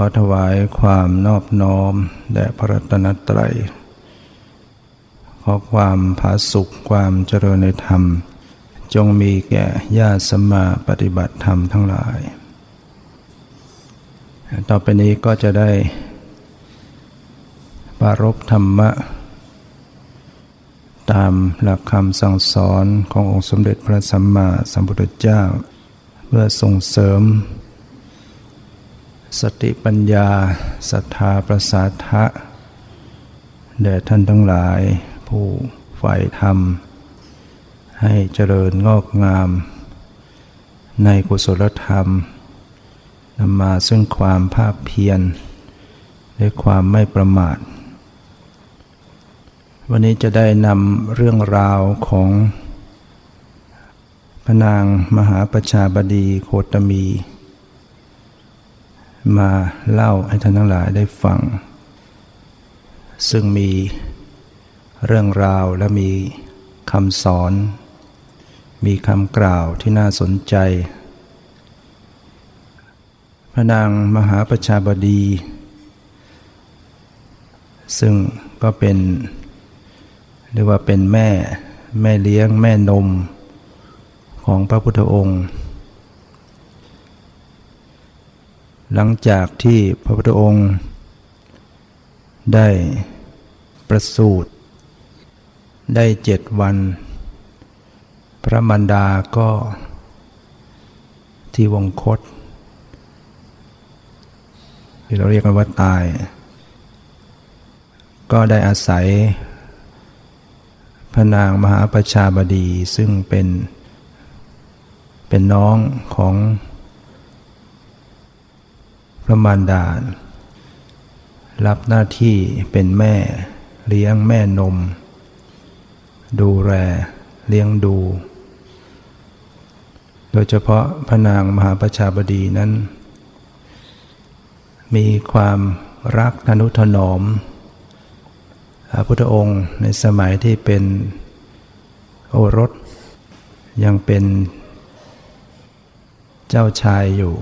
อถวายความนอบน้อมแด่พระรัตนตรัย ขอความผาสุขความเจริญในธรรม จงมีแก่ญาติสมมาปฏิบัติธรรมทั้งหลาย ต่อไปนี้ก็จะได้ปารบธรรมะ ตามหลักคำสั่งสอนขององค์สมเด็จพระสัมมาสัมพุทธเจ้า เพื่อส่งเสริม สติปัญญาศรัทธาประสาทะแด่ท่านทั้งหลาย ผู้ใฝ่ธรรม ให้เจริญงอกงาม ในกุศลธรรมนำมาซึ่งความภาคเพียรและความไม่ประมาท วันนี้จะได้นำเรื่องราวของพระนางมหาประชาบดีโคตมี มาเล่าให้ท่านทั้งหลายได้ฟัง ซึ่งมีเรื่องราวและมีคำสอน มีคำกล่าวที่น่าสนใจ พระนางมหาประชาบดี ซึ่งก็เป็นเรียกว่าเป็นแม่แม่เลี้ยงแม่นมของพระพุทธองค์ หลังจากที่พระพุทธองค์ ได้ประสูติได้เจ็ดวัน พระมันดาก็ที่วงคตที่เราเรียกกันว่าตาย ก็ได้อาศัยพระนางมหาประชาบดีซึ่งเป็นเป็นน้องของ พระมารดา รับหน้าที่เป็นแม่ เลี้ยงแม่นม ดูแลเลี้ยงดู โดยเฉพาะพระนางมหาประชาบดีนั้น มีความรักทนุถนอมพระพุทธองค์ในสมัยที่เป็นโอรสยังเป็นเจ้าชายอยู่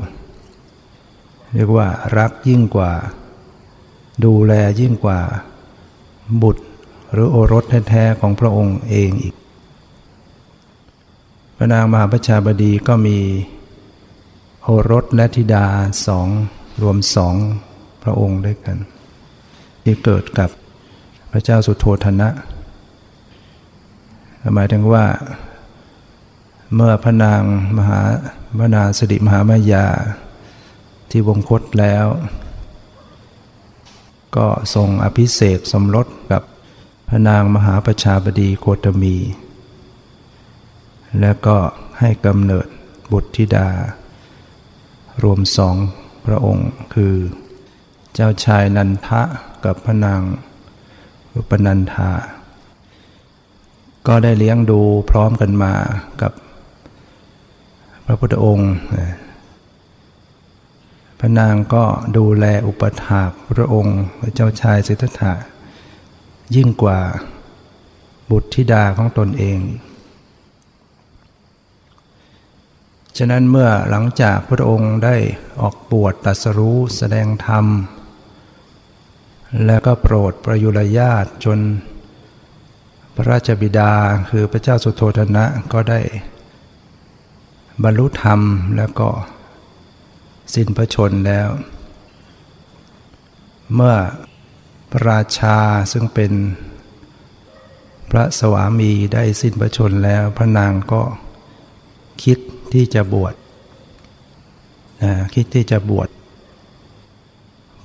เรียกว่ารักยิ่งกว่า ดูแลยิ่งกว่า บุตรหรือโอรสแท้ๆของพระองค์เองอีก พระนางมหาประชาบดีก็มีโอรสและธิดาสองรวมสองพระองค์ด้วยกัน ที่เกิดกับพระเจ้าสุโธธนะหมายถึงว่าเมื่อพระนางมหาพระนางสิริมหามายา ที่วงคตแล้ว ก็ทรงอภิเษกสมรสกับพระนางมหาประชาบดีโคตมี แล้วก็ให้กำเนิดบุตรธิดา รวมสองพระองค์คือ เจ้าชายนันทะกับพระนางอุปนันธาก็ได้เลี้ยงดูพร้อมกันมากับพระพุทธองค์ ระนางก็ดูแลอุปถากพระองค์ พระเจ้าชายสิทธัตถะยิ่งกว่าบุตรธิดาของตนเอง ฉะนั้นเมื่อหลังจากพระองค์ได้ออกบวชตัสรู้แสดงธรรม แล้วก็โปรดประยุรญาตจน พระราชบิดาคือพระเจ้าสุโธธนะก็ได้บรรลุธรรมแล้วก็ สิ้นพระชนแล้ว เมื่อพระราชาซึ่งเป็นพระสวามีได้สิ้นพระชนแล้ว พระนางก็คิดที่จะบวชนะคิดที่จะบวช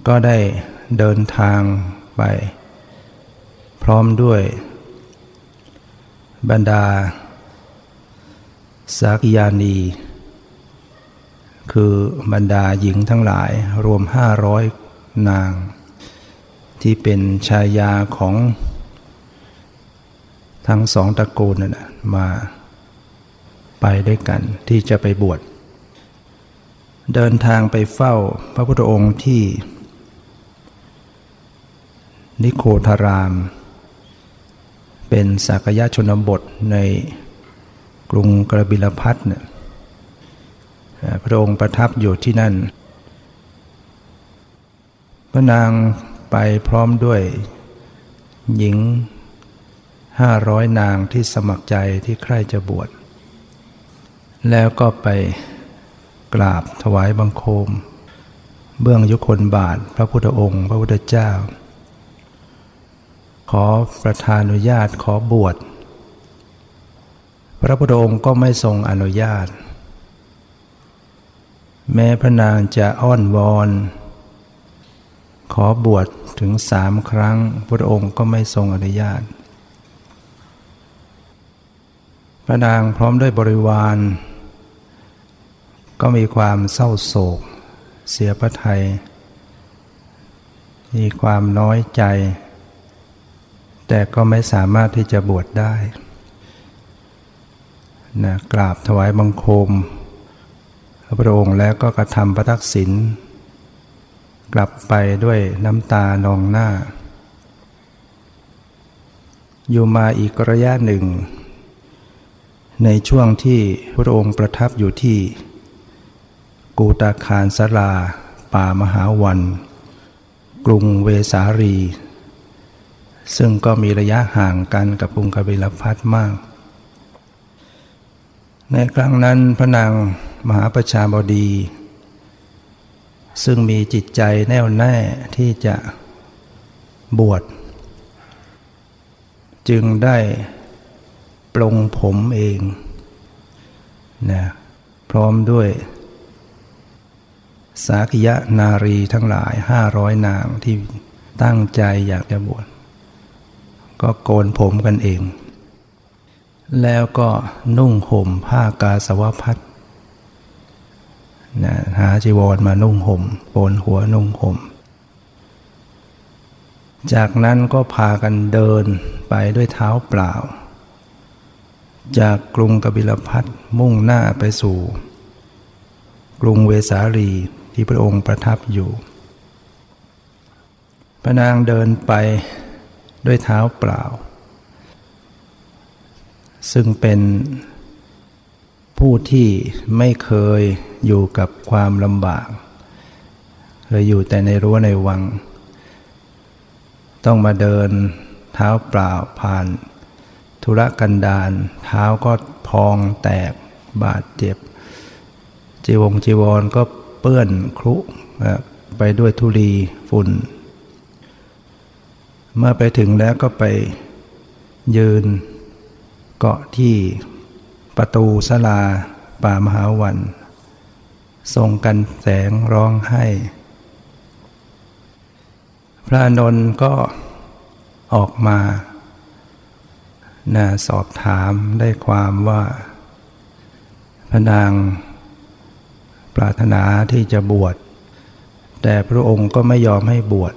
ก็ได้เดินทางไป พร้อมด้วย บรรดา สากยานี คือบรรดาหญิงทั้งหลายรวมห้าร้อยนาง ที่เป็นชายาของทั้งสองตระกูลนั่นมาไปด้วยกันที่จะไปบวช เดินทางไปเฝ้าพระพุทธองค์ที่ นิโคธาราม เป็นสักยะชนบทในกรุงกระบิลพัทเนี่ย พระองค์ประทับอยู่ที่นั่น พระนางไปพร้อมด้วยหญิงห้าร้อยนางที่สมัครใจที่ใคร่จะบวช แล้วก็ไปกราบถวายบังคม เบื้องยุคนบาทพระพุทธองค์ พระพุทธเจ้า ขอประทานอนุญาตขอบวช พระพุทธองค์ก็ไม่ทรงอนุญาต แม้พระนางจะอ้อนวอน ขอบวชถึงสามครั้งพระองค์ก็ไม่ทรงอนุญาต พระนางพร้อมด้วยบริวาร ก็มีความเศร้าโศก เสียพระไทย มีความน้อยใจ แต่ก็ไม่สามารถที่จะบวชได้นะกราบถวายบังคม พระองค์แล้วก็กระทำพระทักษิณกลับไปด้วยน้ำตานองหน้า อยู่มาอีกระยะหนึ่ง ในช่วงที่พระองค์ประทับอยู่ที่ กูตาคารสลา ป่ามหาวัน กรุงเวสารีซึ่งก็มีระยะห่างกันกับกรุงกบิลพัทมาก ในครั้งนั้นพระนางมหาประชาบดี ซึ่งมีจิตใจแน่วแน่ที่จะบวช จึงได้ปลงผมเองนะพร้อมด้วย สากิยะนารีทั้งหลายห้าร้อยนางที่ตั้งใจอยากจะบวชก็โกนผมกันเอง แล้วก็นุ่งห่มผ้ากาสวพัดนะหาจีวรมานุ่งห่มโกนหัวนุ่งห่ม จากนั้นก็พากันเดินไปด้วยเท้าเปล่า จากกรุงกบิลพัทมุ่งหน้าไปสู่ กรุงเวสาลีที่พระองค์ประทับอยู่ พระนางเดินไปด้วยเท้าเปล่า ซึ่งเป็นผู้ที่ไม่เคยอยู่กับความลำบาก เคยอยู่แต่ในรั้วในวัง ต้องมาเดินเท้าเปล่าผ่าน ธุรกันดารเท้าก็พองแตกบาดเจ็บ จีวงจีวรก็เปื้อนครุไปด้วยธุลีฝุ่น เมื่อไปถึงแล้วก็ไปยืน เกาะที่ประตูสลาป่ามหาวันทรงกันแสงร้องให้ พระนนท์ก็ออกมานะสอบถามได้ความว่า พระนางปรารถนาที่จะบวช แต่พระองค์ก็ไม่ยอมให้บวช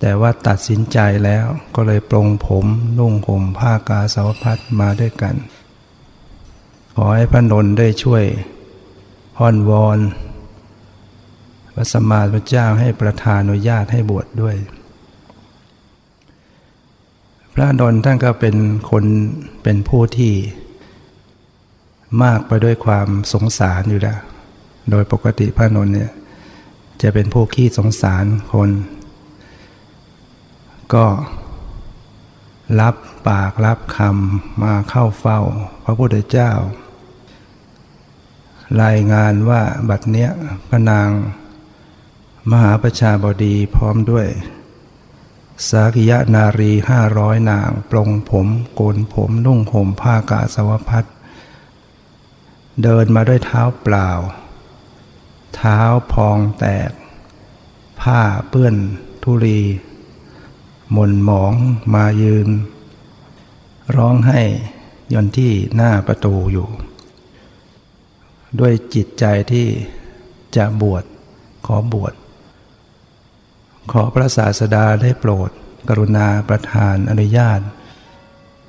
แต่ว่าตัดสินใจแล้วก็เลยปรงผมนุ่งห่มผ้ากาสาวพัดมาด้วยกัน ขอให้พระนนท์ได้ช่วยอ้อนวอนพระสมมาพระเจ้าให้ประทานอนุญาตให้บวชดด้วย พระนนท์ท่านก็เป็นคนเป็นผู้ที่มากไปด้วยความสงสารอยู่แล้ว โดยปกติพระนนท์เนี่ยจะเป็นผู้ขี้สงสารคน ก็รับปากรับคำมาเข้าเฝ้า พระพุทธเจ้า รายงานว่าบัดเนี้ยพระนาง มหาประชาบดีพร้อมด้วย สากิยะนารีห้าร้อยนาง ปลงผมโกนผมนุ่งห่มผ้ากาสาวพัดเดินมาด้วยเท้าเปล่า เท้าพองแตก ผ้าเปื้อนทุรี หม่นหมองมายืน ร้องให้ยนที่หน้าประตูอยู่ ด้วยจิตใจที่จะบวชขอบวช ขอพระศาสดาได้โปรด กรุณาประทานอนุญาต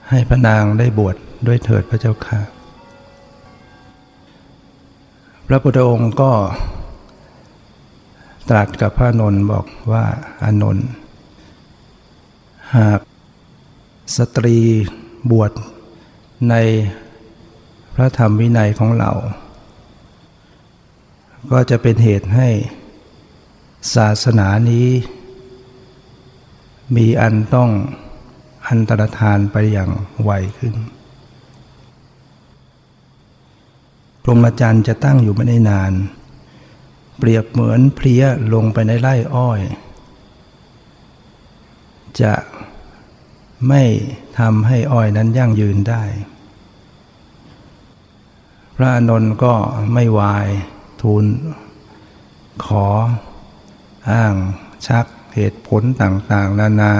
ให้พระนางได้บวชดด้วยเถิดพระเจ้าค่ะ พระพุทธองค์ก็ตรัสกับพระนนท์บอกว่าอานนท์ หากสตรีบวชในพระธรรมวินัยของเรา ก็จะเป็นเหตุให้ศาสนานี้ มีอันต้องอันตรธานไปอย่างไวขึ้นพรหมจรรย์จะตั้งอยู่ไม่ได้นาน เปรียบเหมือนเพลียลงไปในไร่อ้อย จะ ไม่ทำให้อ้อยนั้นยั่งยืนได้ พระนนท์ก็ไม่วายทูลขอ อ้างชักเหตุผลต่าง ๆ นานา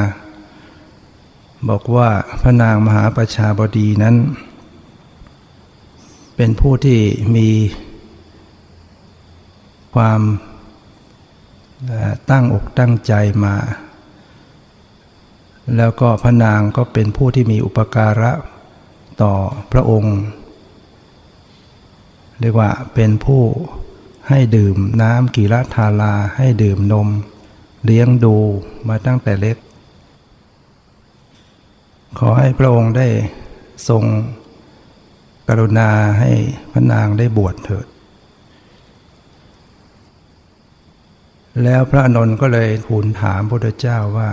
บอกว่าพระนางมหาประชาบดีนั้น เป็นผู้ที่มีความตั้งอกตั้งใจมา แล้วก็พระนางก็เป็นผู้ที่มีอุปการะต่อพระองค์ เรียกว่าเป็นผู้ให้ดื่มน้ำกีรทาลาให้ดื่มนม เลี้ยงดูมาตั้งแต่เล็ก ขอให้พระองค์ได้ทรงกรุณาให้พระนางได้บวชเถิด แล้วพระนนท์ก็เลยทูลถามพระพุทธเจ้าว่า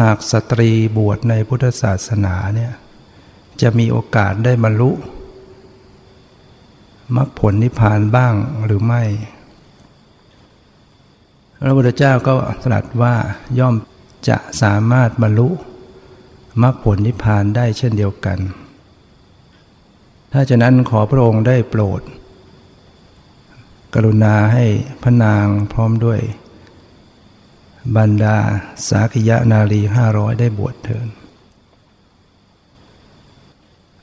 หากสตรีบวชในพุทธศาสนาเนี่ยจะมีโอกาสได้บรรลุมรรคผลนิพพานบ้างหรือไม่ พระพุทธเจ้าก็ตรัสว่าย่อมจะสามารถบรรลุมรรคผลนิพพานได้เช่นเดียวกัน ถ้าฉะนั้นขอพระองค์ได้โปรด กรุณาให้พระนางพร้อมด้วย บรรดาสากิยะนารีห้าร้อยได้บวชเถิด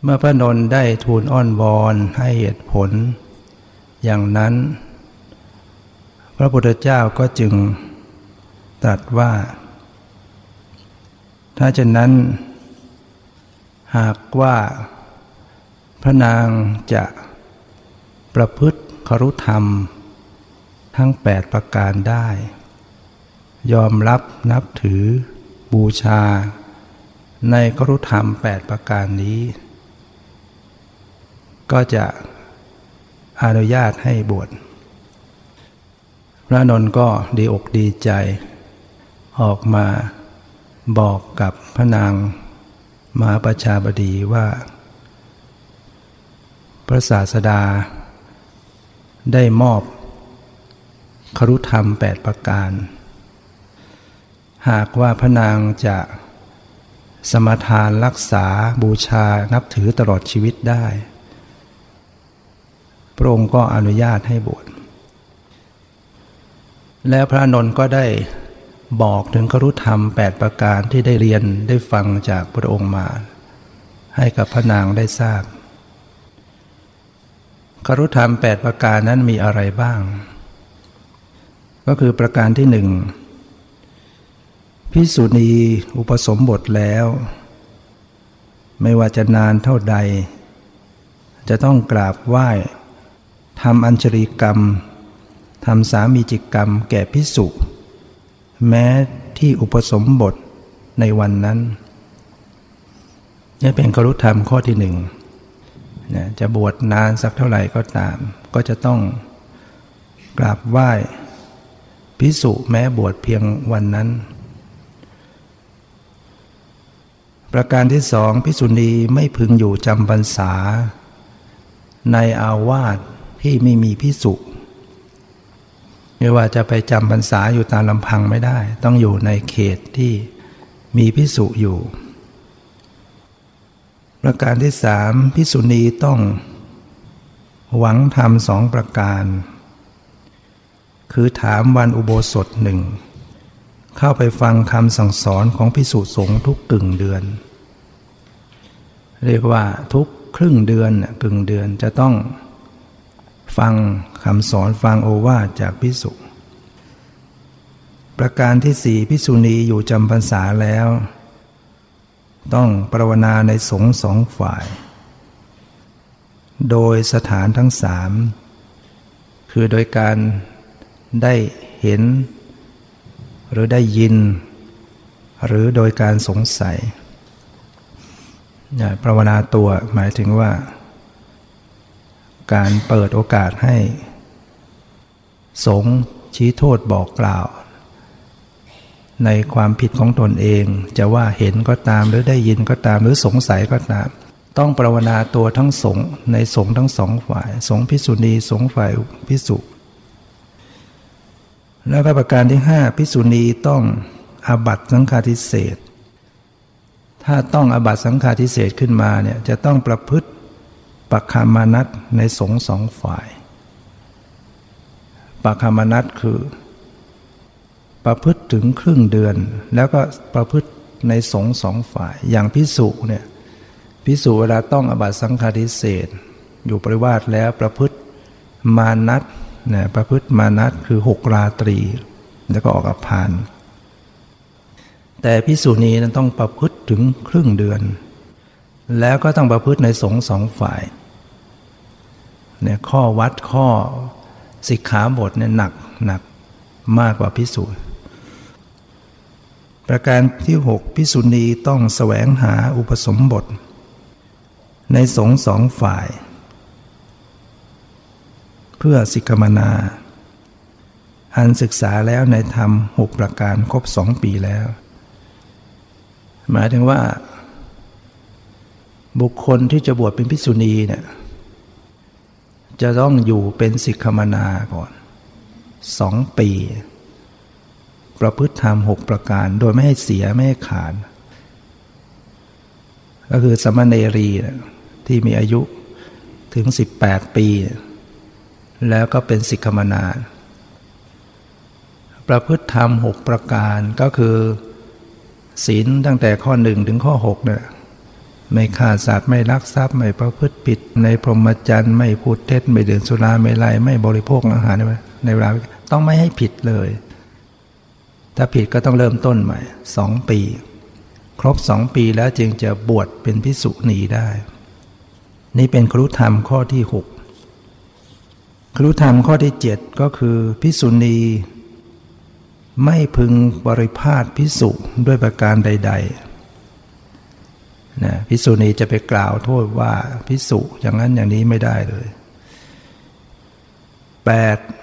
เมื่อพระนนท์ได้ทูลอ้อนวอนให้เหตุผล อย่างนั้น พระพุทธเจ้าก็จึงตรัสว่า ถ้าเช่นนั้น หากว่าพระนางจะประพฤติครุธรรม ทั้งแปดประการได้ ยอมรับนับถือ บูชา ในครุธรรมแปดประการนี้ ก็จะอนุญาตให้บวชพระนนท์ก็ดีอกดีใจ ออกมาบอกกับพระนางมหาประชาบดีว่า พระศาสดา ได้มอบครุธรรมแปดประการ หากว่าพระนางจะสมทานรักษาบูชานับถือตลอดชีวิตได้ พระองค์ก็อนุญาตให้บวช แล้วพระนนท์ก็ได้บอกถึงครุธรรมแปดประการที่ได้เรียนได้ฟังจากพระองค์มา ให้กับพระนางได้ทราบครุธรรมแปดประการนั้นมีอะไรบ้าง ก็คือประการที่หนึ่ง พิสุณีอุปสมบทแล้ว ไม่ว่าจะนานเท่าใด จะต้องกราบไหว้ทำอัญชริกรรมทำสามีจิกรรมแก่พิสุแม้ที่อุปสมบทในวันนั้นนี่เป็นกรุธรรมข้อที่หนึ่งนะจะบวชนานสักเท่าไหร่ก็ตาม ก็จะต้องกราบไหว้พิสุแม้บวชเพียงวันนั้น ประการที่สองพิสุณีไม่พึงอยู่จำพรรษา ในอาวาสที่ไม่มีพิสุไม่ว่าจะไปจำพรรษาอยู่ตามลำพังไม่ได้ ต้องอยู่ในเขตที่มีพิสุอยู่ ประการที่สามพิสุณีต้อง หวังทำสองประการ คือถามวันอุโบสถหนึ่ง เข้าไปฟังคำสั่งสอนของพิสุสงฆ์ทุกกึ่งเดือน เรียกว่าทุกครึ่งเดือนกึ่งเดือนจะต้องฟังคำสอนฟังโอวาทจากพิสุประการที่สี่พิสุณีอยู่จำพรรษาแล้ว ต้องปรวนาในสงสองฝ่าย โดยสถานทั้งสามคือโดยการได้เห็น หรือได้ยิน หรือโดยการสงสัยปรวนาตัวหมายถึงว่า การเปิดโอกาสให้ สงชี้โทษบอกกล่าว ในความผิดของตนเอง จะว่าเห็นก็ตามหรือได้ยินก็ตามหรือสงสัยก็ตาม ต้องปรวนาตัวทั้งสงในสงทั้งสองฝ่าย สงพิสุณีสงฝ่ายพิสุ แล้วก็ประการที่ห้าพิสุณีต้องอาบัตสังฆาทิเศษ ถ้าต้องอาบัตสังฆาทิเศษขึ้นมาเนี่ยจะต้องประพฤติปักคามานัตในสงสองฝ่ายปักคามานัตคือ ประพฤติถึงครึ่งเดือน แล้วก็ประพฤติในสงสองฝ่าย อย่างพิสุเนี่ยพิสุเวลาต้องอาบัตสังฆาทิเศษอยู่ปริวาสแล้วประพฤติมานัต นี่ยประพฤติมานัตคือหกราตรี แล้วก็ออกอภาน แต่พิสุนีนั้นต้องประพฤติถึงครึ่งเดือน แล้วก็ต้องประพฤติในสงสองฝ่ายเนี่ยข้อวัดข้อสิกขาบทเนี่ยหนักหนักมากกว่าพิสูจน์ประการที่หกพิสุณีต้องแสวงหาอุปสมบท ในสงสองฝ่าย เพื่อสิกขมนา อันศึกษาแล้วในธรรมหกประการครบสองปีแล้ว หมายถึงว่า บุคคลที่จะบวชเป็นพิสุณีเนี่ยจะต้องอยู่เป็นสิกขมนาก่อนสองปี ประพฤติธรรมหกประการ โดยไม่ให้เสียไม่ให้ขาดก็คือสมณเณรีที่มีอายุถึง 18 ปี แล้วก็เป็นสิกขมนา ประพฤติธรรมหกประการก็คือ ศีลตั้งแต่ข้อหนึ่งถึงข้อหกเนี่ยไม่ฆ่าสัตว์ไม่ลักทรัพย์ไม่ประพฤติผิด ในพรหมจรรย์ไม่พูดเท็จไม่ดื่มสุราไม่ไล่ไม่บริโภคอาหารในเวลาต้องไม่ให้ผิดเลย ถ้าผิดก็ต้องเริ่มต้นใหม่สองปี ครบสองปีแล้วจึงจะบวชเป็นพิสุณีได้ นี่เป็นครุธรรมข้อที่หก รุธรรมข้อที่เจ็ดก็คือพิสุณีไม่พึงบริพาทพิสุด้วยประการใดๆนะพิสุณีจะไปกล่าวโทษว่าพิสุอย่างนั้นอย่างนี้ไม่ได้เลย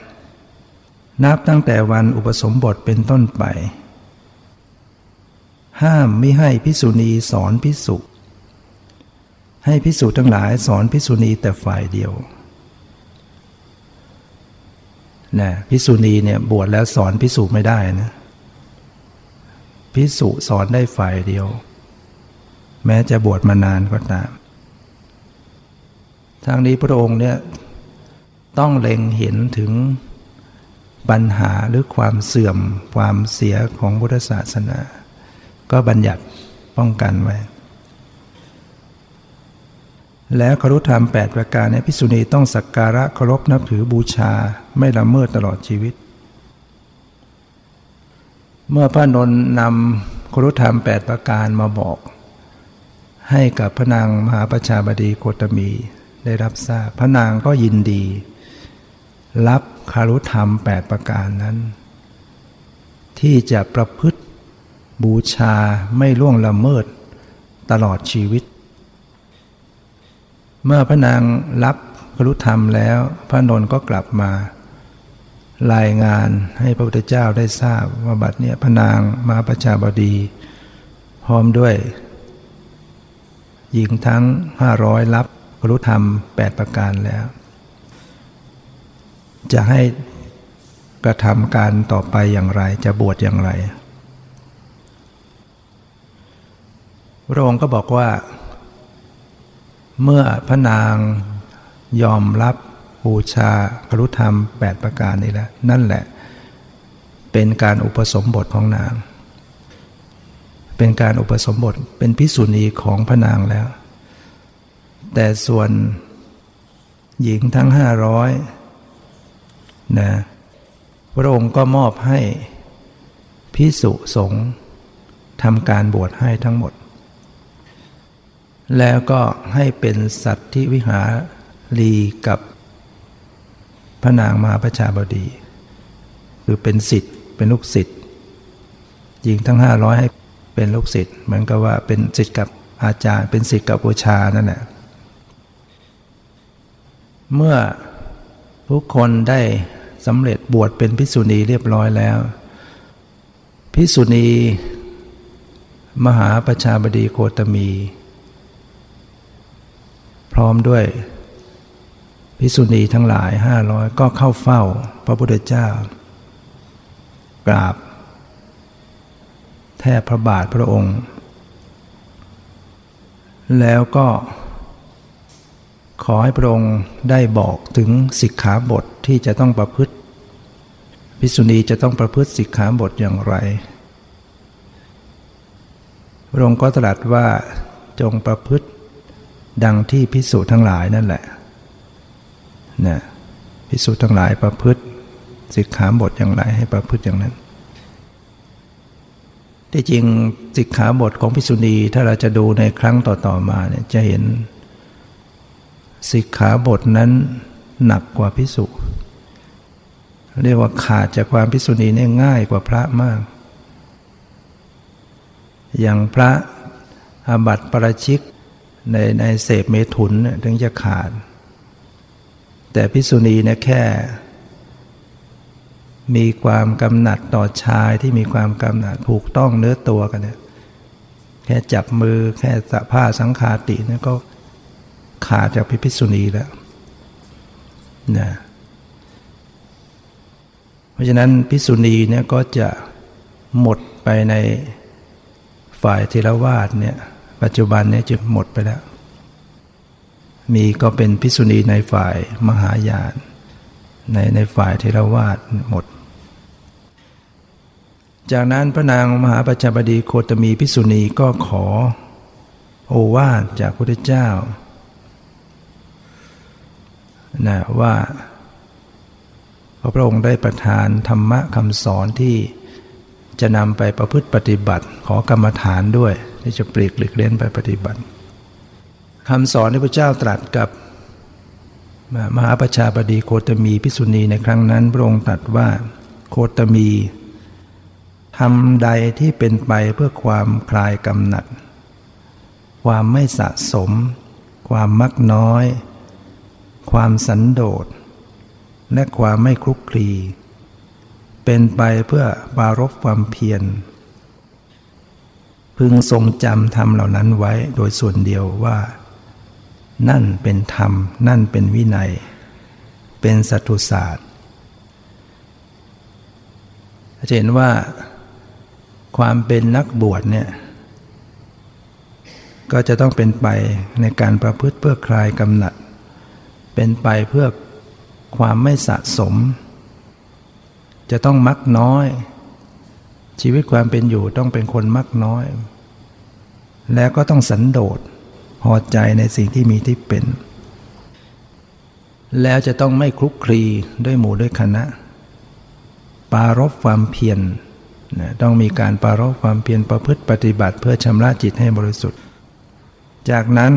8. นับตั้งแต่วันอุปสมบทเป็นต้นไป ห้ามไม่ให้พิสุณีสอนพิสุให้พิสุทั้งหลายสอนพิสุณีแต่ฝ่ายเดียว นะพิสุณีเนี่ยบวชแล้วสอนพิสุไม่ได้นะพิสุสอนได้ฝ่ายเดียว แม้จะบวชมานานก็ตามทางนี้พระองค์เนี่ยต้องเล็งเห็นถึงปัญหาหรือความเสื่อมความเสียของพุทธศาสนา ก็บัญญัติป้องกันไว้ แล้วครุธรรม 8 ประการในพิสุณีต้องสักการะเคารพนับถือบูชา ไม่ละเมิดตลอดชีวิต เมื่อพระนนนำครุธรรม8ปดประการมาบอก ให้กับพระนางมหาประชาบดีโคตมีได้รับทราบพระนางก็ยินดี รับคารุธรรมแปดประการนั้น ที่จะประพฤติบูชาไม่ล่วงละเมิดตลอดชีวิต เมื่อพระนางรับครุธรรมแล้ว พระนนก็กลับมา รายงานให้พระพุทธเจ้าได้ทราบว่าบัดเนี้ยพระนางมาประชาบดี พร้อมด้วยหญิงทั้งห้าร้อยรับครุธรรมแปดประการแล้ว จะให้กระทำการต่อไปอย่างไร จะบวชอย่างไรพระองค์ก็บอกว่า เมื่อพระนางยอมรับ บูชากรุธรรมแปดประการนี้แหล้วนั่นแหละ เป็นการอุปสมบทของนาง เป็นการอุปสมบทเป็นพิสุณีของพระนางแล้ว แต่ส่วนหญิงทั้งห้าร้อยนะพระองค์ก็มอบให้พิสุสงฆ์ทำการบวชให้ทั้งหมด แล้วก็ให้เป็นสัตว์ที่วิหารีกับ พระนางมหาประชาบดี คือเป็นสิทธิ์เป็นลูกศิษย์หญิงทั้งห้าร้อยให้เป็นลูกศิษย์เหมือนกับว่าเป็นศิษย์กับอาจารย์ เป็นศิษย์กับบูชานั่นแหละเมื่อทุกคนได้สำเร็จบวชเป็นพิสุณีเรียบร้อยแล้ว พิสุณี มหาประชาบดีโคตมี พร้อมด้วย พิสุณีทั้งหลายห้าร้อยก็เข้าเฝ้า พระพุทธเจ้า กราบ แทบพระบาทพระองค์ แล้วก็ ขอให้พระองค์ได้บอกถึงสิกขาบทที่จะต้องประพฤติภิกษุณีจะต้องประพฤติสิกขาบทอย่างไร พระองค์ก็ตรัสว่าจงประพฤติดังที่พิสูจทั้งหลายนั่นแหละ นะพิสูจทั้งหลายประพฤติสิกขาบทอย่างไรให้ประพฤติอย่างนั้นที่จริงสิกขาบทของพิสุณีถ้าเราจะดูในครั้งต่อๆมาเนี่ยจะเห็นสิกขาบทนั้นหนักกว่าพิสุเรียกว่าขาดจากความพิสุนีเนี่ยง่ายกว่าพระมาก อย่างพระอาบัติประชิกในในเสพเมถุนถึงจะขาด แต่พิสุนีเนี่ยแค่ มีความกำหนัดต่อชายที่มีความกำหนัดถูกต้องเนื้อตัวกันเนี่ยแค่จับมือแค่สะผ้าสังคาติเนี่ยก็ขาดจากพิพิสุณีแล้วนะเพราะฉะนั้นพิสุณีเนี่ยก็จะหมดไปในฝ่ายเทรวาสเนี่ยปัจจุบันเนี่ยจะหมดไปแล้ว มีก็เป็นพิสุณีในฝ่ายมหายาน ในในฝ่ายเทรวาสหมด จากนั้นพระนางมหาปัจจบดีโคตมีพิสุณีก็ขอ โอวาทจากพระพุทธเจ้านะว่าพระองค์ได้ประทานธรรมะคำสอนที่จะนำไปประพฤติปฏิบัติ ขอกรรมฐานด้วย ที่จะปลีกหลีกเล่นไปปฏิบัติ คำสอนที่พระเจ้าตรัสกับมหาประชาบดีโคตมีพิสุณีในครั้งนั้นพระองค์ตรัสว่าโคตมีทำใดที่เป็นไปเพื่อความคลายกำหนัด ความไม่สะสม ความมักน้อย ความสันโดษ และความไม่คลุกคลี เป็นไปเพื่อปารบความเพียร พึงทรงจำธรรมเหล่านั้นไว้โดยส่วนเดียวว่า นั่นเป็นธรรม นั่นเป็นวินัย เป็นสัตุศาสตร์จะเห็นว่าความเป็นนักบวชเนี่ยก็จะต้องเป็นไปในการประพฤติเพื่อคลายกำหนัด เป็นไปเพื่อความไม่สะสม จะต้องมักน้อย ชีวิตความเป็นอยู่ต้องเป็นคนมักน้อย แล้วก็ต้องสันโดษ พอใจในสิ่งที่มีที่เป็น แล้วจะต้องไม่คลุกคลีด้วยหมู่ด้วยคณะ ปารบความเพียรต้องมีการปารบความเพียรประพฤติปฏิบัติ เพื่อชำระจิตให้บริสุทธิ์ จากนั้น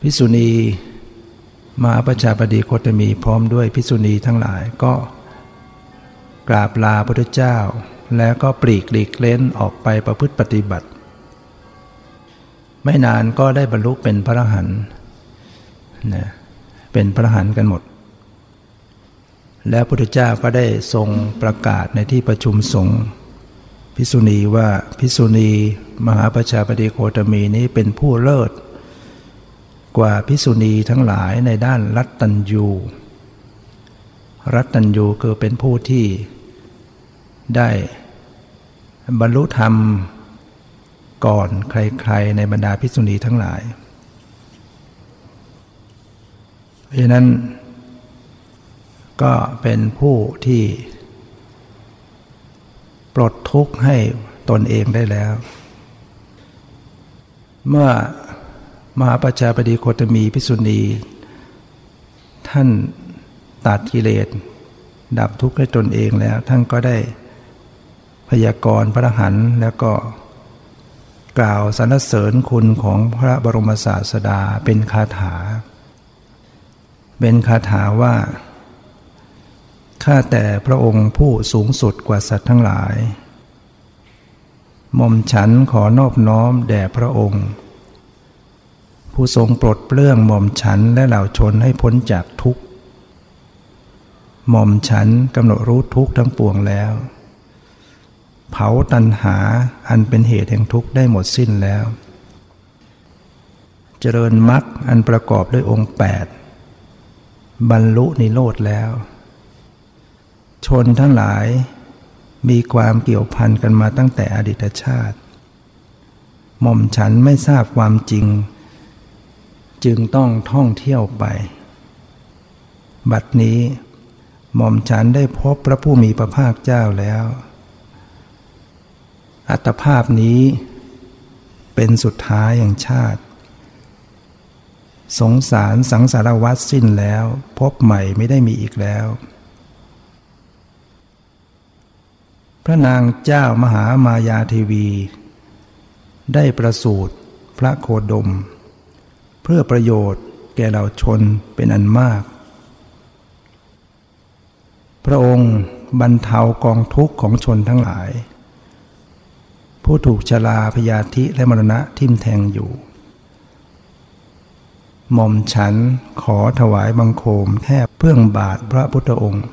พิสุณีมาประชาบดีโคตมีพร้อมด้วยพิสุณีทั้งหลายก็ กราบลาพระพุทธเจ้า แล้วก็ปลีกหลีกเล้นออกไปประพฤติปฏิบัติ ไม่นานก็ได้บรรลุเป็นพระอรหันต์นะเป็นพระอรหันต์กันหมด แล้วพระพุทธเจ้าก็ได้ทรงประกาศในที่ประชุมสงฆ์พิสุณีว่าพิสุณีมหาประชาบดีโคตมีนี้เป็นผู้เลิศ กว่าพิสุณีทั้งหลายในด้านรัตตัญยูรัตัญญูคือเป็นผู้ที่ได้บรรลุธรรม ก่อนใครๆในบรรดาพิสุณีทั้งหลาย เพราะฉะนั้น ก็เป็นผู้ที่ ปลดทุกข์ให้ตนเองได้แล้ว เมื่อมหาประชาบดีโคตมีพิสุณี ท่านตัดกิเลสดับทุกข์ให้ตนเองแล้ว ท่านก็ได้พยากรณ์พระหันแล้วก็ กล่าวสรรเสริญคุณของพระบรมศาสดาเป็นคาถา เป็นคาถาว่า ข้าแต่พระองค์ผู้สูงสุดกว่าสัตว์ทั้งหลายหม่อมฉันขอนอบน้อมแด่พระองค์ ผู้ทรงปลดเปลื้องหม่อมฉันและเหล่าชนให้พ้นจากทุกข์หม่อมฉันกำหนดรู้ทุกข์ทั้งปวงแล้ว เผาตันหาอันเป็นเหตุแห่งทุกข์ได้หมดสิ้นแล้ว เจริญมรรคอันประกอบด้วยองค์แปดบรรลุนิโรธแล้ว ชนทั้งหลายมีความเกี่ยวพันกันมาตั้งแต่อดีตชาติ หม่อมฉันไม่ทราบความจริง จึงต้องท่องเที่ยวไป บัดนี้หม่อมฉันได้พบพระผู้มีพระภาคเจ้าแล้ว อัตภาพนี้เป็นสุดท้ายอย่างชาติ สงสารสังสารวัฏสิ้นแล้ว พบใหม่ไม่ได้มีอีกแล้ว พระนางเจ้ามหามายาเทวี ได้ประสูติพระโคดม เพื่อประโยชน์แก่เราชนเป็นอันมาก พระองค์บรรเทากองทุกข์ของชนทั้งหลาย ผู้ถูกชลาพยาธิและมรณะทิ่มแทงอยู่ หม่อมฉันขอถวายบังคมแทบเพื่องบาทพระพุทธองค์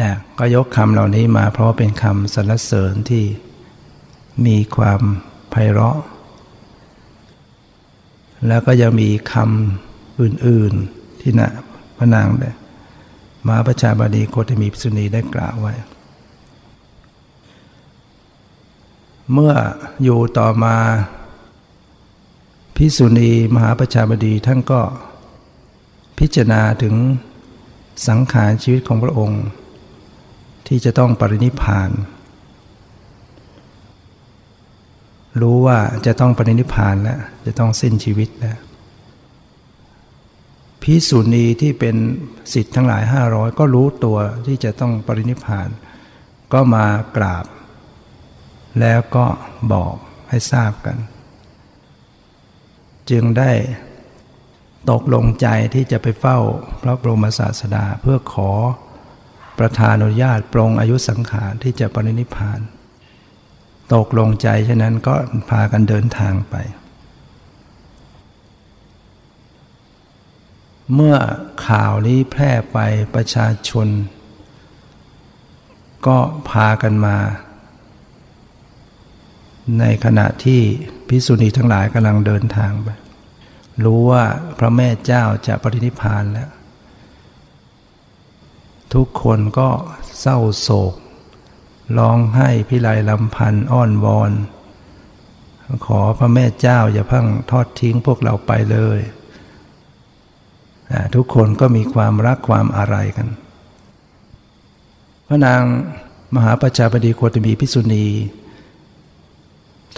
นะก็ยกคำเหล่านี้มาเพราะเป็นคำสรรเสริญที่มีความไพเราะ แล้วก็ยังมีคำอื่นๆที่นะพระนางมาประชาบดีโคตมีพิสุณีได้กล่าวไว้ เมื่ออยู่ต่อมาพิสุณีมหาประชาบดีท่านก็พิจารณาถึงสังขารชีวิตของพระองค์ ที่จะต้องปรินิพาน รู้ว่าจะต้องปรินิพานแล้วจะต้องสิ้นชีวิตแล้วพิสุณีที่เป็นสิทธิ์ทั้งหลายห้าร้อยก็รู้ตัวที่จะต้องปรินิพาน ก็มากราบ แล้วก็บอกให้ทราบกัน จึงได้ตกลงใจที่จะไปเฝ้าพระบรมศาสดาเพื่อขอประธานอนุญาตปรงอายุสังขารที่จะปรินิพาน ตกลงใจฉะนั้นก็พากันเดินทางไป เมื่อข่าวนี้แพร่ไปประชาชน ก็พากันมา ในขณะที่พิสุณีทั้งหลายกำลังเดินทางไป รู้ว่าพระแม่เจ้าจะปรินิพานแล้ว ทุกคนก็เศร้าโศกร้องไห้พิไรลำพันอ้อนวอน ขอพระแม่เจ้าอย่าพังทอดทิ้งพวกเราไปเลย ทุกคนก็มีความรักความอะไรกัน พระนางมหาประชาบดีโคตมีพิสุณี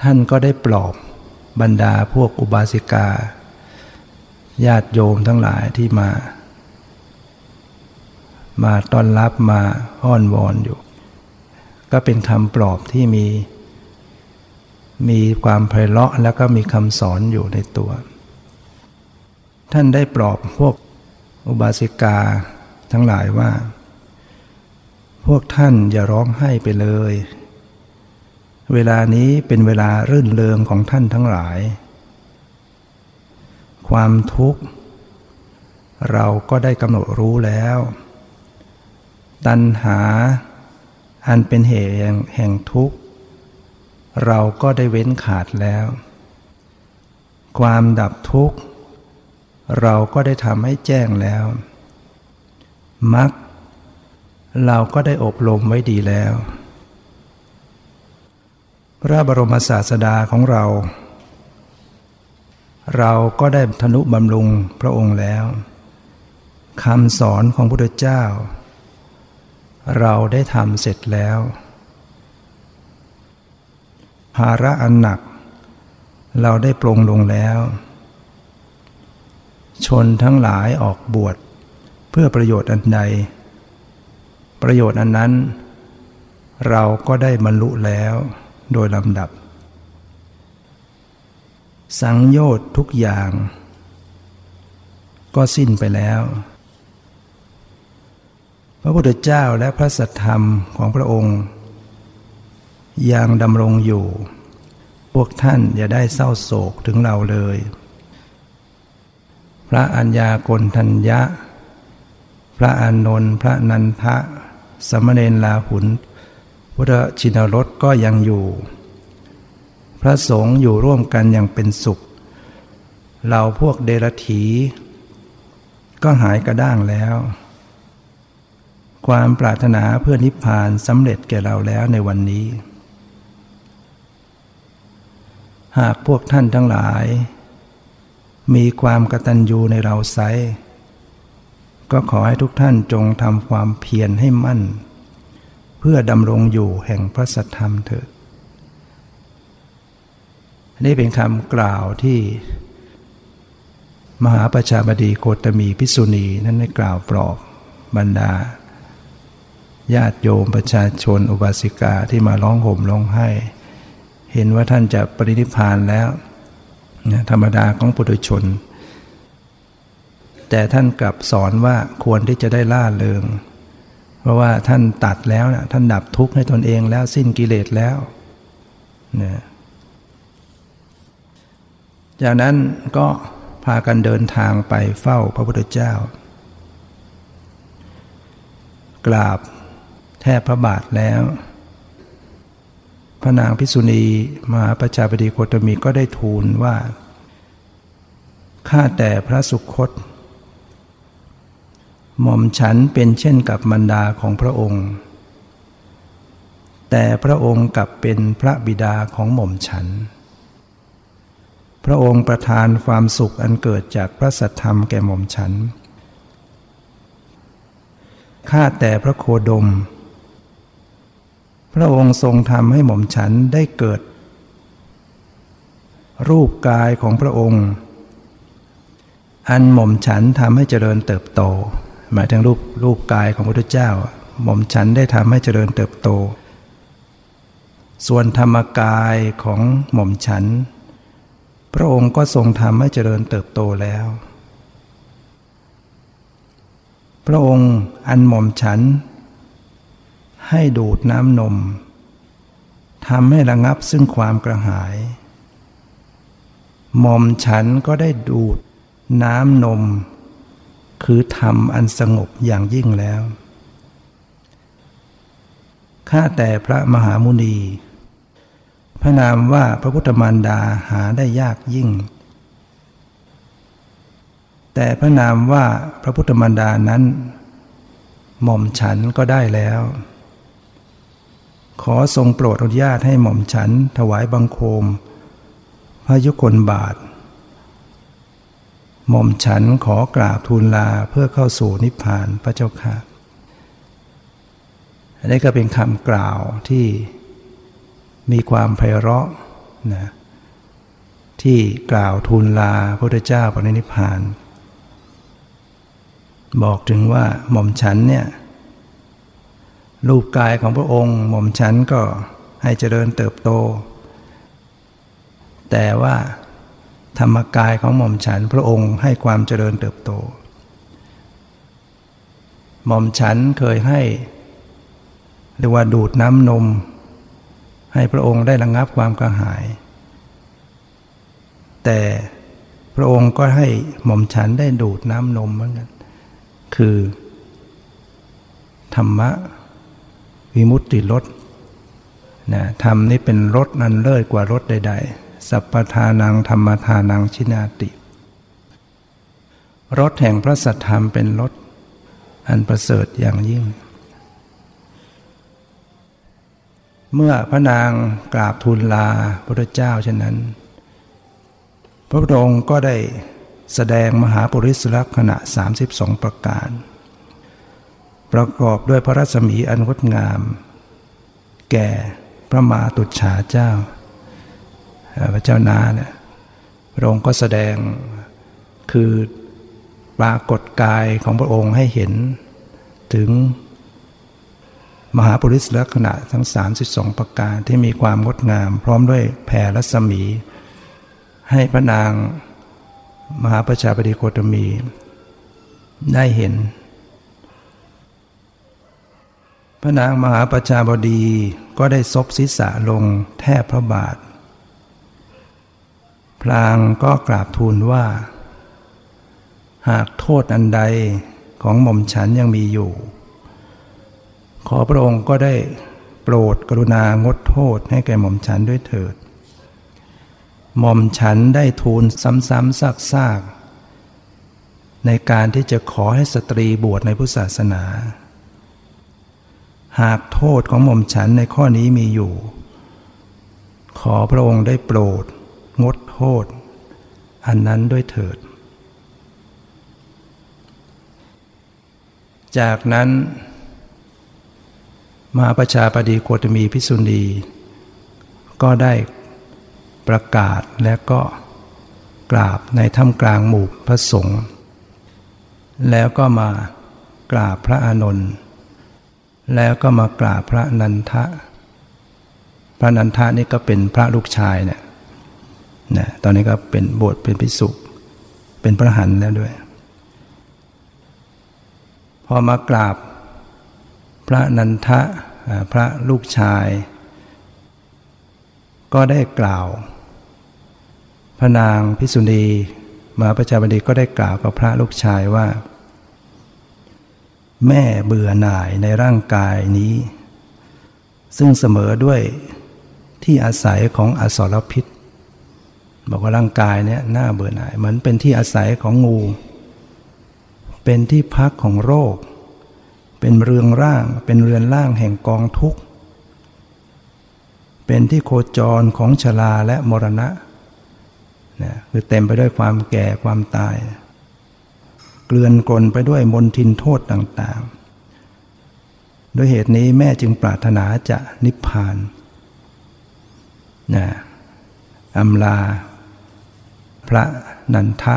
ท่านก็ได้ปลอบบรรดาพวกอุบาสิกา ญาติโยมทั้งหลายที่มา มาต้อนรับมาอ้อนวอนอยู่ ก็เป็นคำปลอบที่มี มีความไพเราะแล้วก็มีคำสอนอยู่ในตัว ท่านได้ปลอบพวกอุบาสิกาทั้งหลายว่า พวกท่านอย่าร้องไห้ไปเลย เวลานี้เป็นเวลารื่นเริงของท่านทั้งหลาย ความทุกข์ เราก็ได้กำหนดรู้แล้ว ตัณหาอันเป็นเหตุแห่งทุกข์ เราก็ได้เว้นขาดแล้ว ความดับทุกข์ เราก็ได้ทำให้แจ้งแล้วมักเราก็ได้อบรมไว้ดีแล้ว พระบรมศาสดาของเรา เราก็ได้ธนุบำรุงพระองค์แล้วคำสอนของพระพุทธเจ้า เราได้ทำเสร็จแล้ว ภาระอันหนัก เราได้ปรงลงแล้ว ชนทั้งหลายออกบวชเพื่อประโยชน์อันใด ประโยชน์อันนั้น เราก็ได้บรรลุแล้ว โดยลำดับ สังโยชน์ทุกอย่าง ก็สิ้นไปแล้ว พระพุทธเจ้าและพระสัทธรรมของพระองค์ ยังดำรงอยู่ พวกท่านอย่าได้เศร้าโศกถึงเราเลย พระอัญญากลทัญญะ พระอานนท์พระนันทะ สมณเณรลาหุน พุทธชินรสก็ยังอยู่ พระสงฆ์อยู่ร่วมกันอย่างเป็นสุข เราพวกเดรถีก็หายกระด้างแล้ว ความปรารถนาเพื่อนิพพานสำเร็จแก่เราแล้วในวันนี้ หากพวกท่านทั้งหลาย มีความกตัญญูในเราไซก็ขอให้ทุกท่านจงทำความเพียรให้มั่น เพื่อดำรงอยู่แห่งพระสัทธรรมเถิดนี่เป็นคำกล่าวที่ มหาประชาบดีโคตมีพิสุณีนั้นได้กล่าวปลอบบรรดา ญาติโยมประชาชนอุบาสิกาที่มาร้องห่มร้องไห้ เห็นว่าท่านจะปรินิพานแล้ว ธรรมดาของปุถุชน แต่ท่านกลับสอนว่าควรที่จะได้ล่าเริง เพราะว่าท่านตัดแล้วนะท่านดับทุกข์ให้ตนเองแล้วสิ้นกิเลสแล้วนะจากนั้นก็พากันเดินทางไปเฝ้าพระพุทธเจ้า กราบแทบพระบาทแล้ว พระนางพิษุณีมหาประชาบดีโคตมีก็ได้ทูลว่า ข้าแต่พระสุคต หม่อมฉันเป็นเช่นกับมารดาของพระองค์ แต่พระองค์กลับเป็นพระบิดาของหม่อมฉัน พระองค์ประทานความสุขอันเกิดจากพระสัทธรรมแก่หม่อมฉัน ข้าแต่พระโคดม พระองค์ทรงทำให้หม่อมฉันได้เกิด รูปกายของพระองค์อันหม่อมฉันทำให้เจริญเติบโต หมายถึงรูปรูปกายของพระพุทธเจ้า หม่อมฉันได้ทำให้เจริญเติบโต ส่วนธรรมกายของหม่อมฉัน พระองค์ก็ทรงทำให้เจริญเติบโตแล้ว พระองค์อันหม่อมฉัน ให้ดูดน้ำนมทำให้ระงับซึ่งความกระหาย หม่อมฉันก็ได้ดูดน้ำนม คือธรรมอันสงบอย่างยิ่งแล้ว ข้าแต่พระมหามุนี พระนามว่าพระพุทธมารดาหาได้ยากยิ่ง แต่พระนามว่าพระพุทธมารดานั้น หม่อมฉันก็ได้แล้ว ขอทรงโปรดอนุญาตให้หม่อมฉันถวายบังคมพระยุคลบาท หม่อมฉันขอกราบทูลลาเพื่อเข้าสู่นิพพานพระเจ้าค่ะ อันนี้ก็เป็นคำกล่าวที่มีความไพเราะนะที่กล่าวทูลลาพระพุทธเจ้าปณินิพพาน บอกถึงว่าหม่อมฉันเนี่ยรูปกายของพระองค์ หม่อมฉันก็ให้เจริญเติบโต แต่ว่า ธรรมกายของหม่อมฉันพระองค์ให้ความเจริญเติบโต หม่อมฉันเคยให้เรียกว่าดูดน้ำนม ให้พระองค์ได้ระงงับความกระหาย แต่พระองค์ก็ให้หม่อมฉันได้ดูดน้ำนมเหมือนกัน คือ ธรรมะวิมุตติรสนะธรรมนี้เป็นรสนันเลิศกว่ารสใด ๆ สัพพทานังธรรมทานังชินาติ รถแห่งพระสัทธรรมเป็นรถ อันประเสริฐอย่างยิ่ง เมื่อพระนางกราบทูลลาพระเจ้าเช่นนั้น พระพุทธองค์ก็ได้แสดงมหาปริศลักษณะ 32 ประการ ประกอบด้วยพระรัศมีอันงดงาม แก่พระมาตุฉาเจ้า พระเจ้านาเนี่ยพระองค์ก็แสดงคือปรากฏกายของพระองค์ให้เห็นถึงมหาปุริสลักษณะทั้ง 32 ประการที่มีความงดงาม พร้อมด้วยแผ่รัศมี ให้พระนางมหาประชาบดีโคตมี ได้เห็น พระนางมหาประชาบดีก็ได้ซบศีรษะลงแทบพระบาท พลางก็กราบทูลว่า หากโทษอันใดของหม่อมฉันยังมีอยู่ ขอพระองค์ก็ได้โปรดกรุณางดโทษให้แก่หม่อมฉันด้วยเถิด หม่อมฉันได้ทูลซ้ำๆซากๆ ในการที่จะขอให้สตรีบวชในพุทธศาสนา หากโทษของหม่อมฉันในข้อนี้มีอยู่ ขอพระองค์ได้โปรดงด ษ อันนั้นด้วยเถิด จากนั้น มาประชาปดีโคตมีพิสุณีก็ได้ประกาศและก็กราบในถ้ำกลางหมู่พระสงฆ์แล้วก็มากราบพระอานนท์แล้วก็มากราบพระนันทะ พระนันทะนี่ก็เป็นพระลูกชายเนี่ย นะตอนนี้ก็เป็นบวชเป็นพิสุเป็นพระหันแล้วด้วย พอมากราบพระนันทะพระลูกชาย ก็ได้กล่าว พระนางพิสุณีมาประชาบดีก็ได้กล่าวกับพระลูกชายว่า แม่เบื่อหน่ายในร่างกายนี้ ซึ่งเสมอด้วยที่อาศัยของอสรพิษ บอกว่าร่างกายเนี่ยน่าเบื่อหน่ายเหมือนเป็นที่อาศัยของงู เป็นที่พักของโรค เป็นเรืองร่าง เป็นเรือนร่างแห่งกองทุกข์ เป็นที่โคจรของชลาและมรณะนะคือเต็มไปด้วยความแก่ความตาย เกลื่อนกลนไปด้วยมนทินโทษต่างๆ ด้วยเหตุนี้แม่จึงปรารถนาจะนิพพานนะอำลา พระนันทะ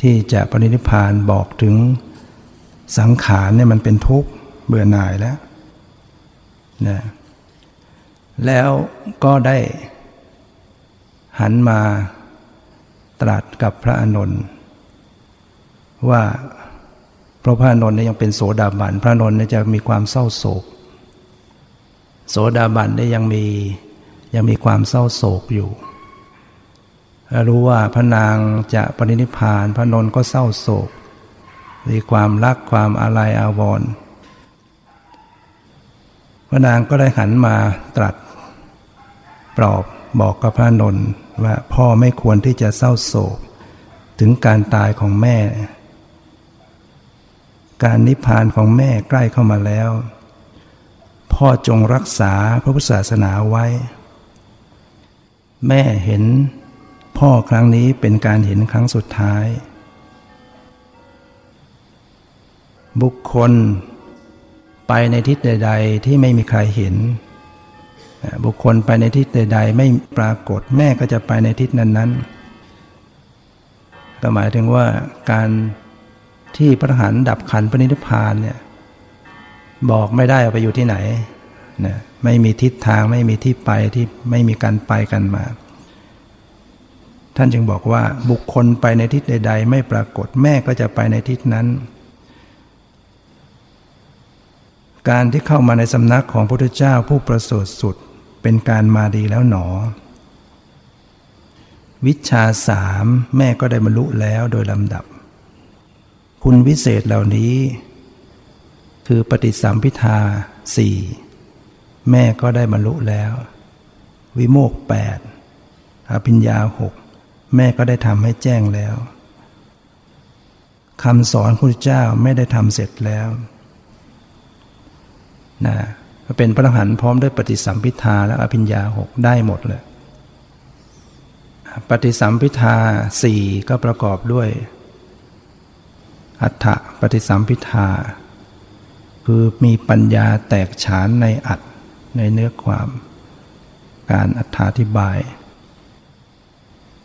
ที่จะปรินิพานบอกถึงสังขารเนี่ยมันเป็นทุกข์เบื่อหน่ายแล้วนะแล้วก็ได้หันมาตรัสกับพระอานนท์ว่าเพราะพระอานนท์เนี่ยยังเป็นโสดาบัน พระอานนท์เนี่ยจะมีความเศร้าโศก โสดาบันเนี่ยยังมียังมีความเศร้าโศกอยู่ รู้ว่าพระนางจะปรินิพาน พระนนก็เศร้าโศกมีความรักความอาลัยอาวรณ์พระนางก็ได้หันมาตรัส ปลอบบอกกับพระนนว่าพ่อไม่ควรที่จะเศร้าโศก ถึงการตายของแม่ การนิพพานของแม่ใกล้เข้ามาแล้ว พ่อจงรักษาพระพุทธศาสนาไว้ แม่เห็น พ่อครั้งนี้เป็นการเห็นครั้งสุดท้าย บุคคลไปในทิศใด ๆ ที่ไม่มีใครเห็น บุคคลไปในทิศใด ๆ ไม่ปรากฏแม่ก็จะไปในทิศนั้นๆ ก็หมายถึงว่าการที่พระหันดับขันปณิธพานเนี่ยบอกไม่ได้ไปอยู่ที่ไหนนะไม่มีทิศทางไม่มีที่ไปที่ไม่มีการไปกันมา ท่านจึงบอกว่าบุคคลไปในทิศใด ๆ ไม่ปรากฏแม่ก็จะไปในทิศนั้น การที่เข้ามาในสำนักของพระพุทธเจ้าผู้ประเสริฐสุดเป็นการมาดีแล้วหนอ วิชาสามแม่ก็ได้บรรลุแล้วโดยลำดับ คุณวิเศษเหล่านี้ คือปฏิสัมพิทาสี่แม่ก็ได้บรรลุแล้ว วิโมกแปดอภิญญาหก แม่ก็ได้ทำให้แจ้งแล้วคำสอนพระเจ้าไม่ได้ทำเสร็จแล้วนะเป็นพระหันพร้อมด้วยปฏิสัมพิทาและอภิญญาหกได้หมดเลยปฏิสัมพิทาสี่ก็ประกอบด้วย อัฏฐปฏิสัมพิทา คือมีปัญญาแตกฉานในอัดในเนื้อความ การอธิบาย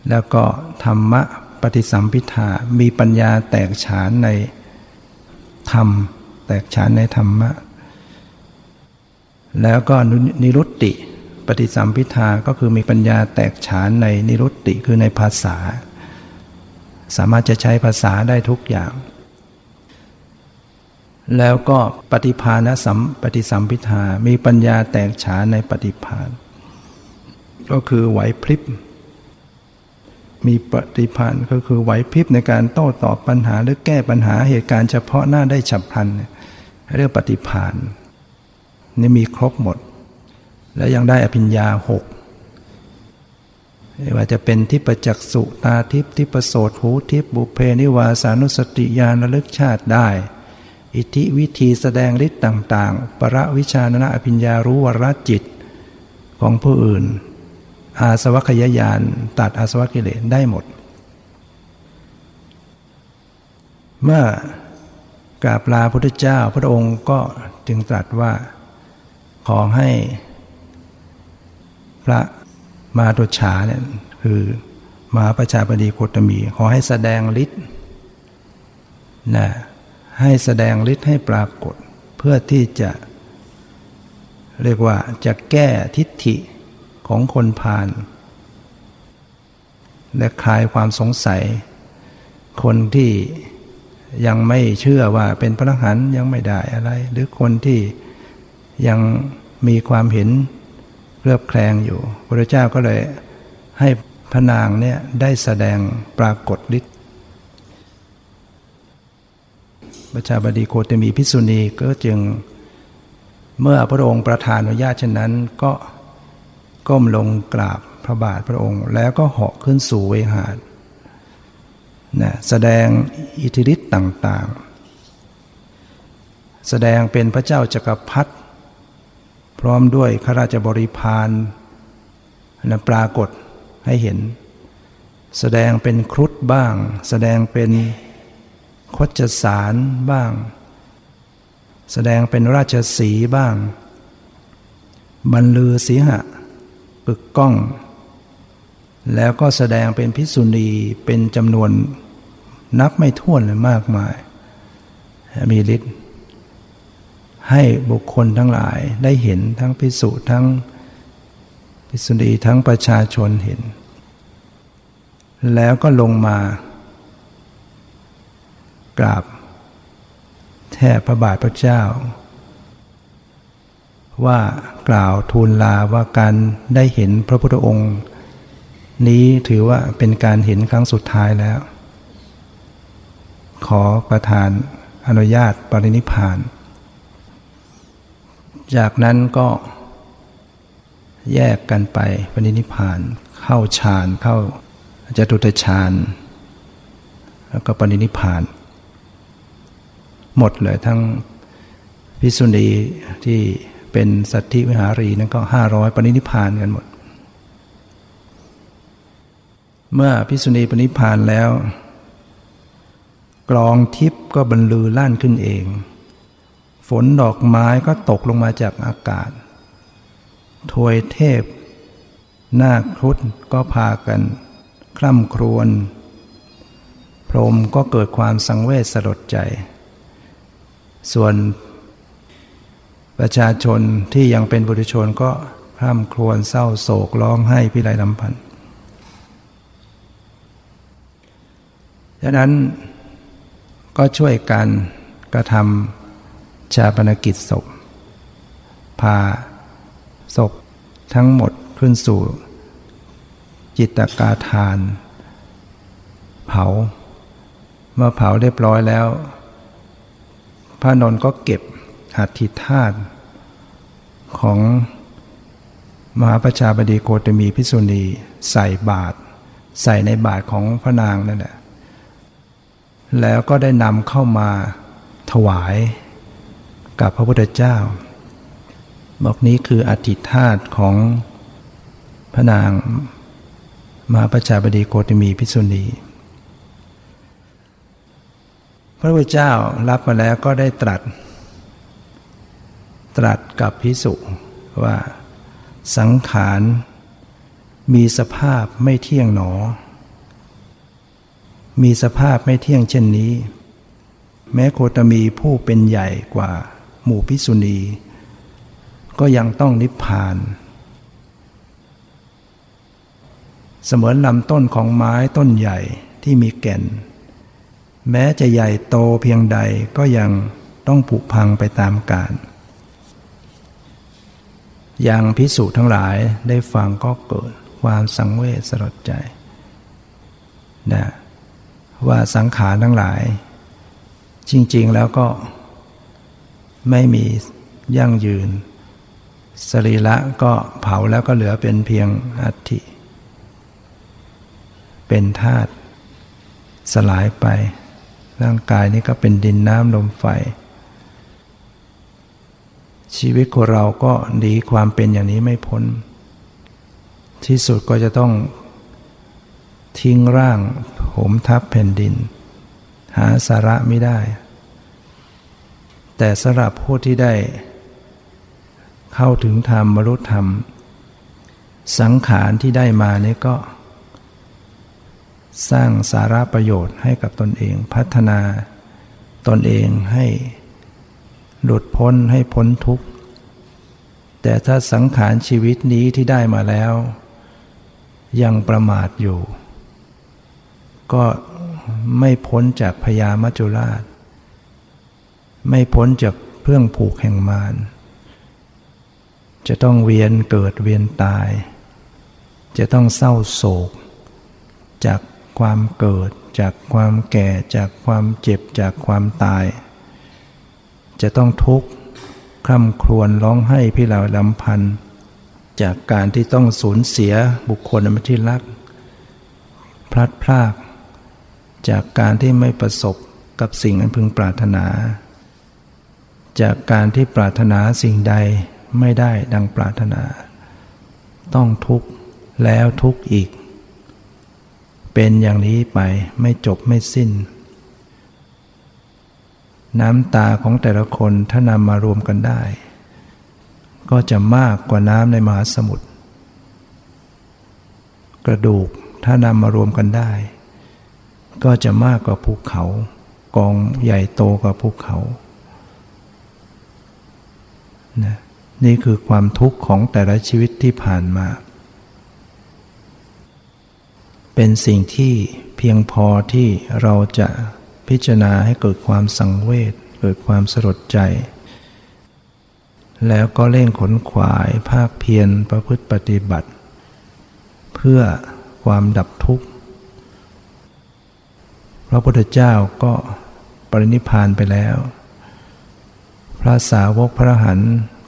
แล้วก็ธรรมะปฏิสัมพิทามีปัญญาแตกฉานในธรรม แตกฉานในธรรมะ แล้วก็นิรุตติ ปฏิสัมพิทาก็คือมีปัญญาแตกฉานในนิรุตติคือในภาษา สามารถจะใช้ภาษาได้ทุกอย่าง แล้วก็ปฏิภาณสัมปฏิสัมพิทามีปัญญาแตกฉานในปฏิภาณก็คือไหวพริบ มีปฏิพันธ์ก็คือไหวพริบในการโต้ตอบปัญหาหรือแก้ปัญหาเหตุการณ์เฉพาะหน้าได้ฉับพลันเรียกปฏิพานนี่มีครบหมด แล้วยังได้อภิญญาหกว่าจะเป็นทิปจักสุตาทิพทิปโสดหูทิพบุเพนิวาสานุสติญาณระลึกชาติได้ อิทธิวิธีแสดงฤทธิ์ต่าง ๆ ประวิชานนะอภิญญารู้วรจิตของผู้อื่น อาสวัคยายานตัดอาสวะกิเลสได้หมด เมื่อกราบลาพุทธเจ้าพระองค์ก็จึงตรัสว่าขอให้ พระมาตุฉาเนี่ยคือมาประชาบดีโคตมี ขอให้แสดงฤทธิ์นะให้แสดงฤทธิ์ให้ปรากฏ เพื่อที่จะ เรียกว่าจะแก้ทิฏฐิ ของคนพาลและคลายความสงสัย คนที่ยังไม่เชื่อว่าเป็นพระหันยังไม่ได้อะไร หรือคนที่ยังมีความเห็นเรือบแคลงอยู่ พระเจ้าก็เลยให้พระนางเนี่ยได้แสดงปรากฏฤทธิ์ประชาบดีโคตมีพิสุณีก็จึงเมื่อพระองค์ประทานอนุญาตเช่นนั้นก็ ก้มลงกราบพระบาทพระองค์ แล้วก็เหาะขึ้นสู่เวหานะแสดงอิทธิฤทธิ์ต่างๆ แสดงเป็นพระเจ้าจักรพรรดิพร้อมด้วยข้าราชบริพารนะปรากฏให้เห็น แสดงเป็นครุฑบ้าง แสดงเป็นคดจสารบ้าง แสดงเป็นราชสีบ้าง บรรลือสีหะ ปึกก้อง แล้วก็แสดงเป็นพิสุณีเป็นจำนวนนับไม่ถ้วนเลยมากมาย มีฤทธิ์ให้บุคคลทั้งหลายได้เห็นทั้งพิสุทั้งพิสุณีทั้งประชาชนเห็น แล้วก็ลงมากราบแทบพระบาทพระเจ้า ว่ากล่าวทูลลาว่าการได้เห็นพระพุทธองค์ นี้ถือว่าเป็นการเห็นครั้งสุดท้ายแล้ว ขอประทานอนุญาตปรินิพานจากนั้นก็แยกกันไปปรินิพานเข้าฌานเข้าจตุตฌานแล้วก็ปรินิพาน หมดเลยทั้งพิสุณีที่ เป็นสัตธิวิหารีนั้นก็ห้าร้อยปณิพานกันหมด เมื่อพิสุณีปณิพานแล้ว กลองทิพย์ก็บรรลือลั่นขึ้นเอง ฝนดอกไม้ก็ตกลงมาจากอากาศทวยเทพ นาครุฑก็พากัน คร่ำครวญพรหมก็เกิดความสังเวชสลดใจ ส่วน ประชาชนที่ยังเป็นบุตรชนก็พร่ำครวญเศร้าโศกร้องไห้พิไรลำพันธ์ดังนั้นก็ช่วยกันกระทำชาปนกิจศพ พาศพทั้งหมดขึ้นสู่ จิตกาทาน เผา เมื่อเผาเรียบร้อยแล้ว พระนนก็เก็บ อัฐิธาตของมหาประชาบดีโกตมีพิสุณีใส่บาตรใส่ในบาตรของพระนางนั่นแหละแล้วก็ได้นำเข้ามาถวายกับพระพุทธเจ้า บอกนี้คืออธิธาตของพระนางมหาประชาบดีโกตมีพิสุณีพระพุทธเจ้ารับมาแล้วก็ได้ตรัส ตรัสกับพิสุว่าสังขารมีสภาพไม่เที่ยงหนอ มีสภาพไม่เที่ยงเช่นนี้ แม้โคตมีผู้เป็นใหญ่กว่าหมู่พิสุณี ก็ยังต้องนิพพาน เสมือนลำต้นของไม้ต้นใหญ่ที่มีแก่น แม้จะใหญ่โตเพียงใดก็ยังต้องผุพังไปตามกาล ย่างพิสูจทั้งหลายได้ฟังก็เกิดความสังเวชสลดใจนะว่าสังขารทั้งหลาย จริง ๆ แล้วก็ไม่มียั่งยืน สรีระก็เผาแล้วก็เหลือเป็นเพียงอัฐิ เป็นธาตุสลายไป ร่างกายนี้ก็เป็นดินน้ำลมไฟ ชีวิตของเราก็หนีความเป็นอย่างนี้ไม่พ้น ที่สุดก็จะต้อง ทิ้งร่างผมทับแผ่นดิน หาสาระไม่ได้ แต่สำหรับผู้ที่ได้ เข้าถึงธรรมบรรลุธรรม สังขารที่ได้มานี่ก็ สร้างสาระประโยชน์ให้กับตนเอง พัฒนาตนเองให้ หลุดพ้นให้พ้นทุกข์ แต่ถ้าสังขารชีวิตนี้ที่ได้มาแล้ว ยังประมาทอยู่ ก็ไม่พ้นจากพยามัจจุราช ไม่พ้นจากเพื่องผูกแห่งมารจะต้องเวียนเกิดเวียนตาย จะต้องเศร้าโศก จากความเกิด จากความแก่จากความเจ็บจากความตาย จะต้องทุกข์คร่ำครวญร้องไห้พี่เหล่าลำพันธ์จากการที่ต้องสูญเสียบุคคลอันที่รัก พลัดพราก จากการที่ไม่ประสบกับสิ่งอันพึงปรารถนา จากการที่ปรารถนาสิ่งใดไม่ได้ดังปรารถนา ต้องทุกข์แล้วทุกข์อีก เป็นอย่างนี้ไปไม่จบไม่สิ้น น้ำตาของแต่ละคนถ้านำมารวมกันได้ ก็จะมากกว่าน้ำในมหาสมุทรกระดูกถ้านำมารวมกันได้ ก็จะมากกว่าภูเขา กองใหญ่โตกว่าภูเขานะนี่คือความทุกข์ของแต่ละชีวิตที่ผ่านมา เป็นสิ่งที่เพียงพอที่เราจะ พิจารณาให้เกิดความสังเวชเกิดความสลดใจ แล้วก็เร่งขนขวายภาคเพียรประพฤติปฏิบัติ เพื่อความดับทุกข์ พระพุทธเจ้าก็ปรินิพานไปแล้ว พระสาวกพระหัน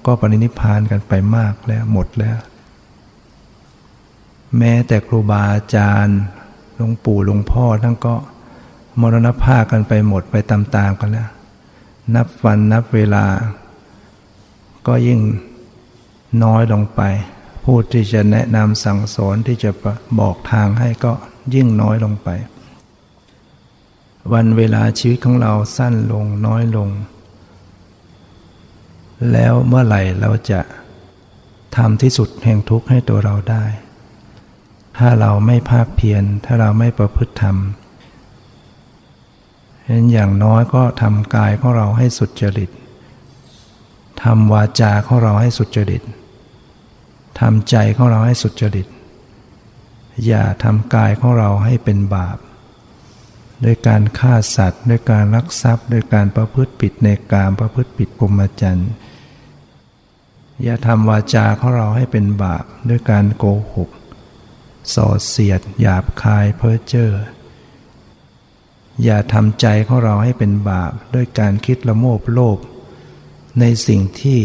ก็ปรินิพานกันไปมากแล้วหมดแล้ว แม้แต่ครูบาอาจารย์หลวงปู่หลวงพ่อทั้งก็ มรณภาพกันไปหมดไปตามๆกันแล้ว นับวันนับเวลา ก็ยิ่งน้อยลงไปพูดที่จะแนะนำสั่งสอนที่จะบอกทางให้ก็ยิ่งน้อยลงไป วันเวลาชีวิตของเราสั้นลงน้อยลง แล้วเมื่อไหร่เราจะทำที่สุดแห่งทุกข์ให้ตัวเราได้ ถ้าเราไม่ภาคเพียรถ้าเราไม่ประพฤติธรรม เห็นอย่างน้อยก็ทำกายของเราให้สุดจริตทำวาจาของเราให้สุดจริตทำใจของเราให้สุดจริต อย่าทำกายของเราให้เป็นบาป ด้วยการฆ่าสัตว์ ด้วยการลักทรัพย์ ด้วยการประพฤติผิดในกามประพฤติผิดกรมจรรย์อย่าทำวาจาของเราให้เป็นบาป ด้วยการโกหก ส่อเสียด หยาบคายเพ้อเจ้อ อย่าทำใจของเราให้เป็นบาปด้วยการคิดละโมบโลภในสิ่งที่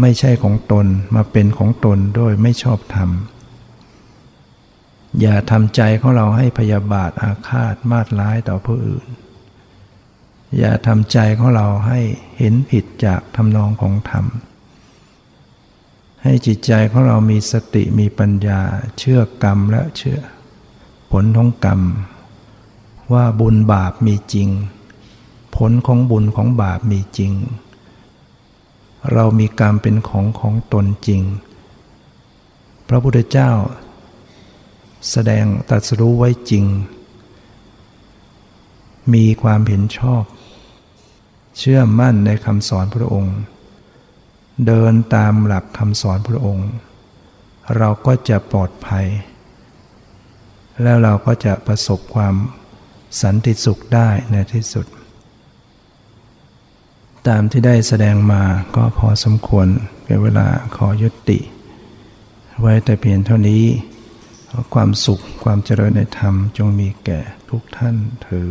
ไม่ใช่ของตนมาเป็นของตนโดยไม่ชอบธรรม อย่าทำใจของเราให้พยาบาทอาฆาตมาดร้ายต่อผู้อื่น อย่าทำใจของเราให้เห็นผิดจากทำนองของธรรม ให้จิตใจของเรามีสติมีปัญญาเชื่อกรรมและเชื่อ ผลของกรรม ว่าบุญบาปมีจริง ผลของบุญของบาปมีจริง เรามีกรรมเป็นของของตนจริง พระพุทธเจ้า แสดงตัดสรู้ไว้จริง มีความเห็นชอบ เชื่อมั่นในคำสอนพระองค์ เดินตามหลักคำสอนพระองค์ เราก็จะปลอดภัย แล้วเราก็จะประสบความ สันติสุขได้ในที่สุด ตามที่ได้แสดงมาก็พอสมควรเป็นเวลาขอยุติ ไว้แต่เพียงเท่านี้ความสุขความเจริญในธรรมจงมีแก่ทุกท่านเธอ